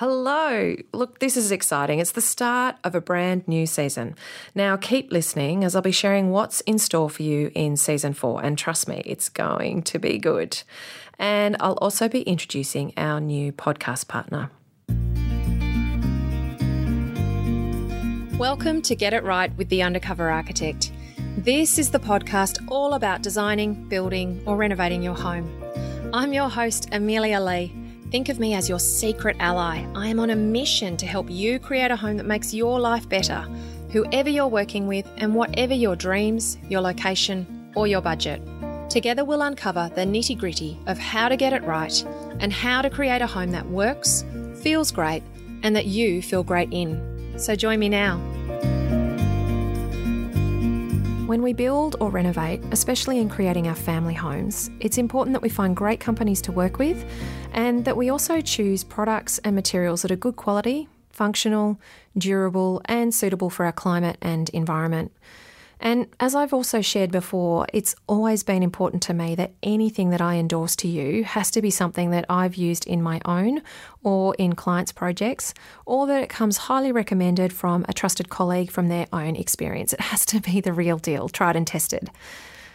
Hello. Look, this is exciting. It's the start of a brand new season. Now, keep listening as I'll be sharing what's in store for you in season four. And trust me, it's going to be good. And I'll also be introducing our new podcast partner. Welcome to Get It Right with the Undercover Architect. This is the podcast all about designing, building, or renovating your home. I'm your host, Amelia Lee Think of me as your secret ally. I am on a mission to help you create a home that makes your life better, whoever you're working with, and whatever your dreams, your location, or your budget. Together, we'll uncover the nitty gritty of how to get it right and how to create a home that works, feels great, and that you feel great in. So join me now. When we build or renovate, especially in creating our family homes, it's important that we find great companies to work with and that we also choose products and materials that are good quality, functional, durable, and suitable for our climate and environment. And as I've also shared before, it's always been important to me that anything that I endorse to you has to be something that I've used in my own or in clients' projects, or that it comes highly recommended from a trusted colleague from their own experience. It has to be the real deal, tried and tested.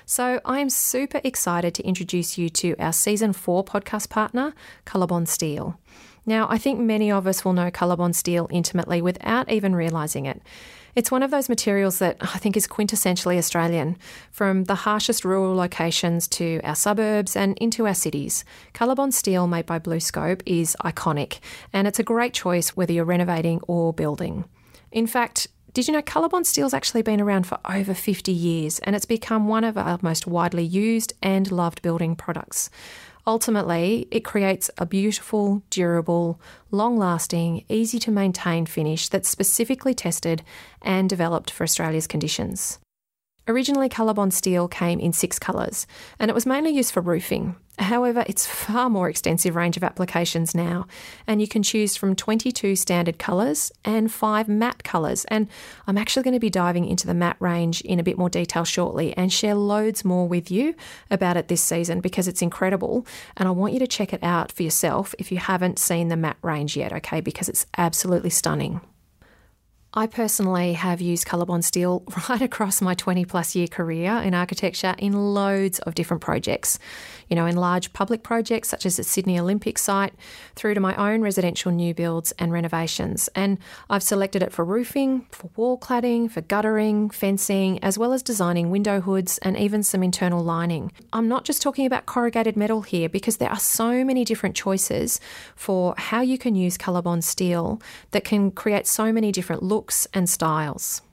So I am super excited to introduce you to our season four podcast partner, Colorbond Steel. Now, I think many of us will know Colorbond Steel intimately without even realising it. It's one of those materials that I think is quintessentially Australian, from the harshest rural locations to our suburbs and into our cities. Colorbond steel made by BlueScope is iconic, and it's a great choice whether you're renovating or building. In fact, did you know Colorbond Steel's actually been around for over 50 years and it's become one of our most widely used and loved building products? Ultimately, it creates a beautiful, durable, long lasting, easy to maintain finish that's specifically tested and developed for Australia's conditions. Originally, Colorbond steel came in six colours, and it was mainly used for roofing. However, it's far more extensive range of applications now, and you can choose from 22 standard colours and five matte colours. And I'm actually going to be diving into the matte range in a bit more detail shortly and share loads more with you about it this season because it's incredible. And I want you to check it out for yourself if you haven't seen the matte range yet, okay? Because it's absolutely stunning. I personally have used Colorbond steel right across my 20 plus year career in architecture in loads of different projects. You know, in large public projects such as the Sydney Olympic site, through to my own residential new builds and renovations. And I've selected it for roofing, for wall cladding, for guttering, fencing, as well as designing window hoods and even some internal lining. I'm not just talking about corrugated metal here because there are so many different choices for how you can use Colorbond steel that can create so many different looks looks and styles.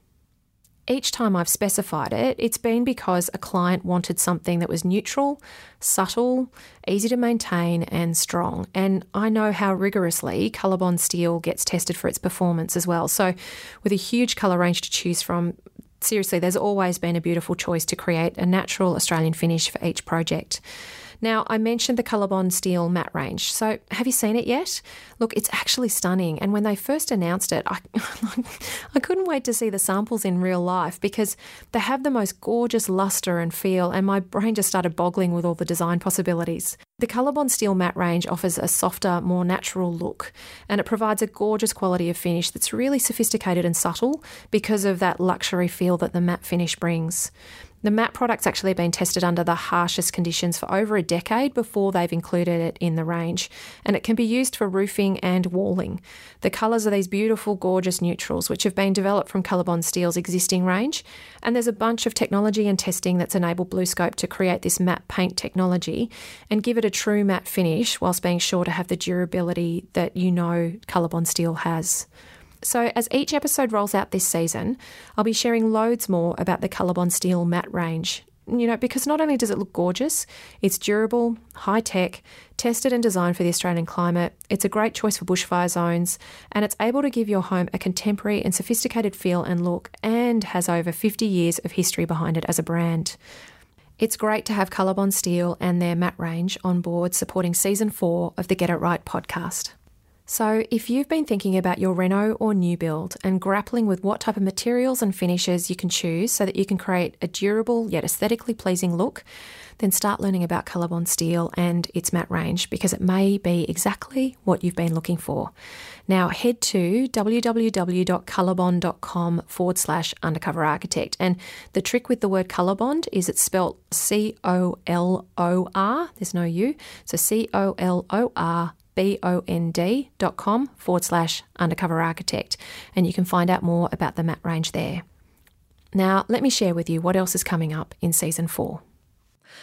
Each time I've specified it, it's been because a client wanted something that was neutral, subtle, easy to maintain, and strong. And I know how rigorously Colorbond steel gets tested for its performance as well. So, with a huge colour range to choose from, seriously, there's always been a beautiful choice to create a natural Australian finish for each project. Now, I mentioned the Colorbond Steel matte range. So, have you seen it yet? Look, it's actually stunning. And when they first announced it, I, I couldn't wait to see the samples in real life because they have the most gorgeous luster and feel, and my brain just started boggling with all the design possibilities. The Colorbond Steel matte range offers a softer, more natural look, and it provides a gorgeous quality of finish that's really sophisticated and subtle because of that luxury feel that the matte finish brings. The matte product's actually been tested under the harshest conditions for over a decade before they've included it in the range, and it can be used for roofing and walling. The colours are these beautiful, gorgeous neutrals, which have been developed from Colorbond Steel's existing range, and there's a bunch of technology and testing that's enabled BlueScope to create this matte paint technology and give it a true matte finish whilst being sure to have the durability that you know Colorbond Steel has. So, as each episode rolls out this season, I'll be sharing loads more about the Colorbond Steel matte range. You know, because not only does it look gorgeous, it's durable, high tech, tested and designed for the Australian climate, it's a great choice for bushfire zones, and it's able to give your home a contemporary and sophisticated feel and look, and has over 50 years of history behind it as a brand. It's great to have Colorbond Steel and their matte range on board supporting season four of the Get It Right podcast. So, if you've been thinking about your reno or new build and grappling with what type of materials and finishes you can choose so that you can create a durable yet aesthetically pleasing look, then start learning about Colorbond Steel and its matte range because it may be exactly what you've been looking for. Now, head to www.colorbond.com forward slash undercover architect. And the trick with the word Colorbond is it's spelled C O L O R, there's no U, so C O L O R B-O-N-D dot com forward slash undercover architect. And you can find out more about the matte range there. Now, let me share with you what else is coming up in season four.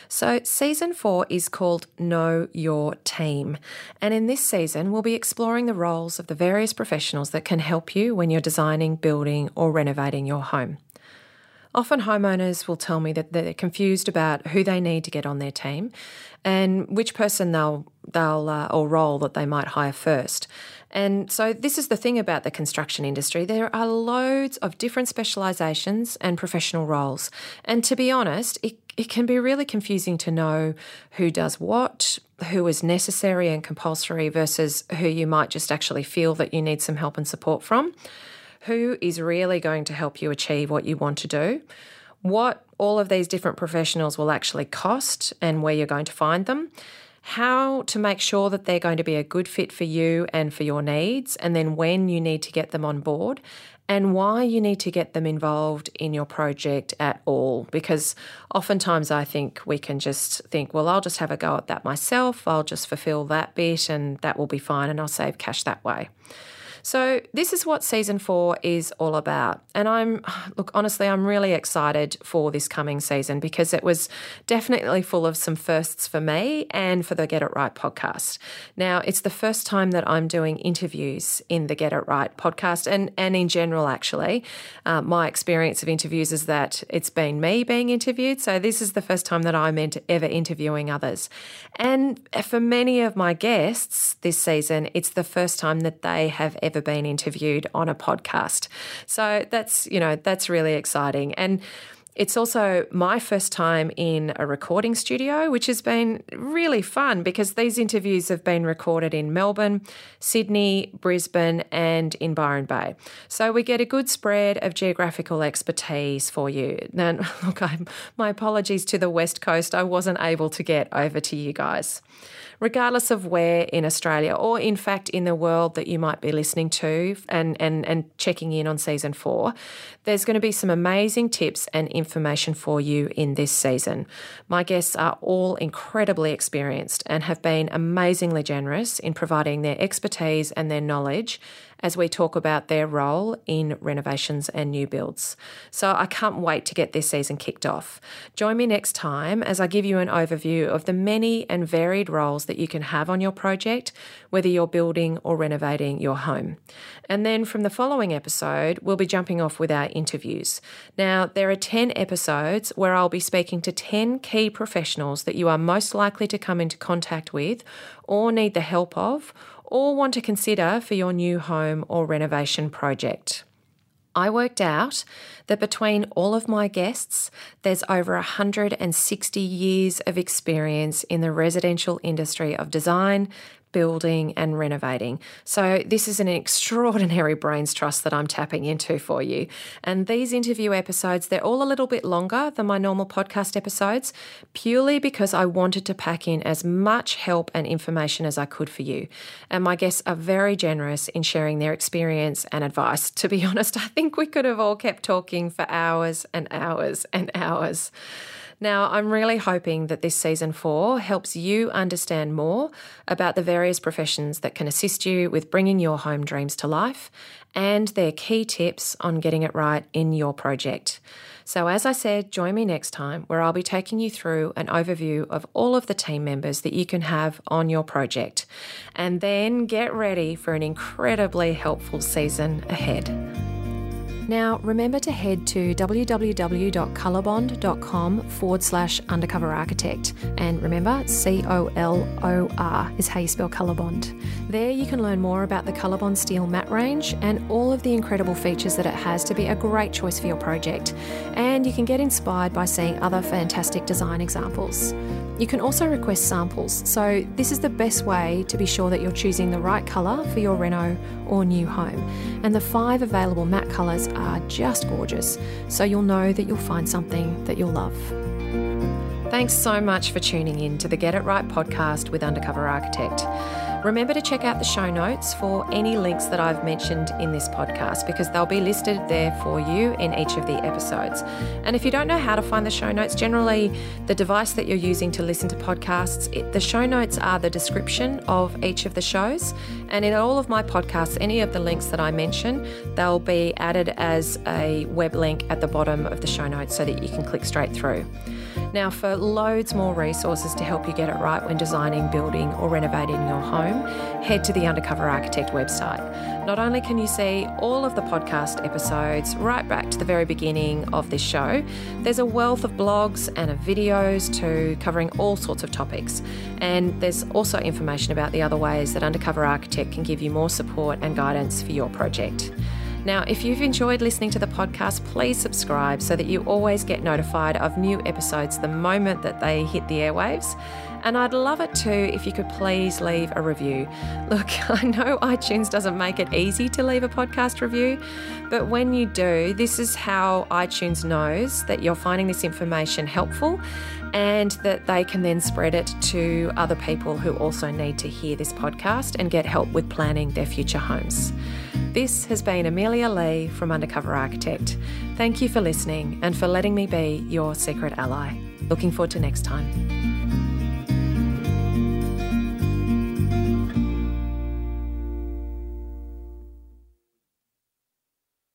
So, season four is called Know Your Team. And in this season, we'll be exploring the roles of the various professionals that can help you when you're designing, building, or renovating your home. Often homeowners will tell me that they're confused about who they need to get on their team and which person they'll they'll uh, or role that they might hire first. And so this is the thing about the construction industry. There are loads of different specializations and professional roles. And to be honest, it, it can be really confusing to know who does what, who is necessary and compulsory versus who you might just actually feel that you need some help and support from who is really going to help you achieve what you want to do, what all of these different professionals will actually cost and where you're going to find them, how to make sure that they're going to be a good fit for you and for your needs, and then when you need to get them on board, and why you need to get them involved in your project at all. Because oftentimes I think we can just think, well, I'll just have a go at that myself, I'll just fulfill that bit, and that will be fine, and I'll save cash that way. So, this is what season four is all about. And I'm, look, honestly, I'm really excited for this coming season because it was definitely full of some firsts for me and for the Get It Right podcast. Now, it's the first time that I'm doing interviews in the Get It Right podcast and, and in general, actually. Uh, my experience of interviews is that it's been me being interviewed. So, this is the first time that I'm ever interviewing others. And for many of my guests this season, it's the first time that they have ever ever been interviewed on a podcast. So that's, you know, that's really exciting. And it's also my first time in a recording studio, which has been really fun because these interviews have been recorded in Melbourne, Sydney, Brisbane, and in Byron Bay. So we get a good spread of geographical expertise for you. Now, look, I'm, my apologies to the West Coast, I wasn't able to get over to you guys regardless of where in Australia or in fact in the world that you might be listening to and, and, and checking in on season four, there's going to be some amazing tips and information for you in this season. My guests are all incredibly experienced and have been amazingly generous in providing their expertise and their knowledge as we talk about their role in renovations and new builds. So I can't wait to get this season kicked off. Join me next time as I give you an overview of the many and varied roles that you can have on your project, whether you're building or renovating your home. And then from the following episode, we'll be jumping off with our interviews. Now, there are 10 episodes where I'll be speaking to 10 key professionals that you are most likely to come into contact with or need the help of or want to consider for your new home or renovation project. I worked out that between all of my guests, there's over 160 years of experience in the residential industry of design, building and renovating. So, this is an extraordinary brains trust that I'm tapping into for you. And these interview episodes, they're all a little bit longer than my normal podcast episodes, purely because I wanted to pack in as much help and information as I could for you. And my guests are very generous in sharing their experience and advice. To be honest, I think we could have all kept talking for hours and hours and hours. Now, I'm really hoping that this season four helps you understand more about the various professions that can assist you with bringing your home dreams to life and their key tips on getting it right in your project. So, as I said, join me next time where I'll be taking you through an overview of all of the team members that you can have on your project. And then get ready for an incredibly helpful season ahead. Now, remember to head to www.colorbond.com forward slash undercover architect. And remember, C O L O R is how you spell Colorbond. There you can learn more about the Colorbond Steel matte range and all of the incredible features that it has to be a great choice for your project. And you can get inspired by seeing other fantastic design examples. You can also request samples, so this is the best way to be sure that you're choosing the right colour for your reno or new home. And the five available matte colours are just gorgeous, so you'll know that you'll find something that you'll love. Thanks so much for tuning in to the Get It Right podcast with Undercover Architect. Remember to check out the show notes for any links that I've mentioned in this podcast because they'll be listed there for you in each of the episodes. And if you don't know how to find the show notes, generally the device that you're using to listen to podcasts, it, the show notes are the description of each of the shows. And in all of my podcasts, any of the links that I mention, they'll be added as a web link at the bottom of the show notes so that you can click straight through. Now, for loads more resources to help you get it right when designing, building, or renovating your home, head to the Undercover Architect website. Not only can you see all of the podcast episodes right back to the very beginning of this show, there's a wealth of blogs and of videos too, covering all sorts of topics. And there's also information about the other ways that Undercover Architect can give you more support and guidance for your project. Now, if you've enjoyed listening to the podcast, please subscribe so that you always get notified of new episodes the moment that they hit the airwaves. And I'd love it too if you could please leave a review. Look, I know iTunes doesn't make it easy to leave a podcast review, but when you do, this is how iTunes knows that you're finding this information helpful and that they can then spread it to other people who also need to hear this podcast and get help with planning their future homes. This has been Amelia Lee from Undercover Architect. Thank you for listening and for letting me be your secret ally. Looking forward to next time.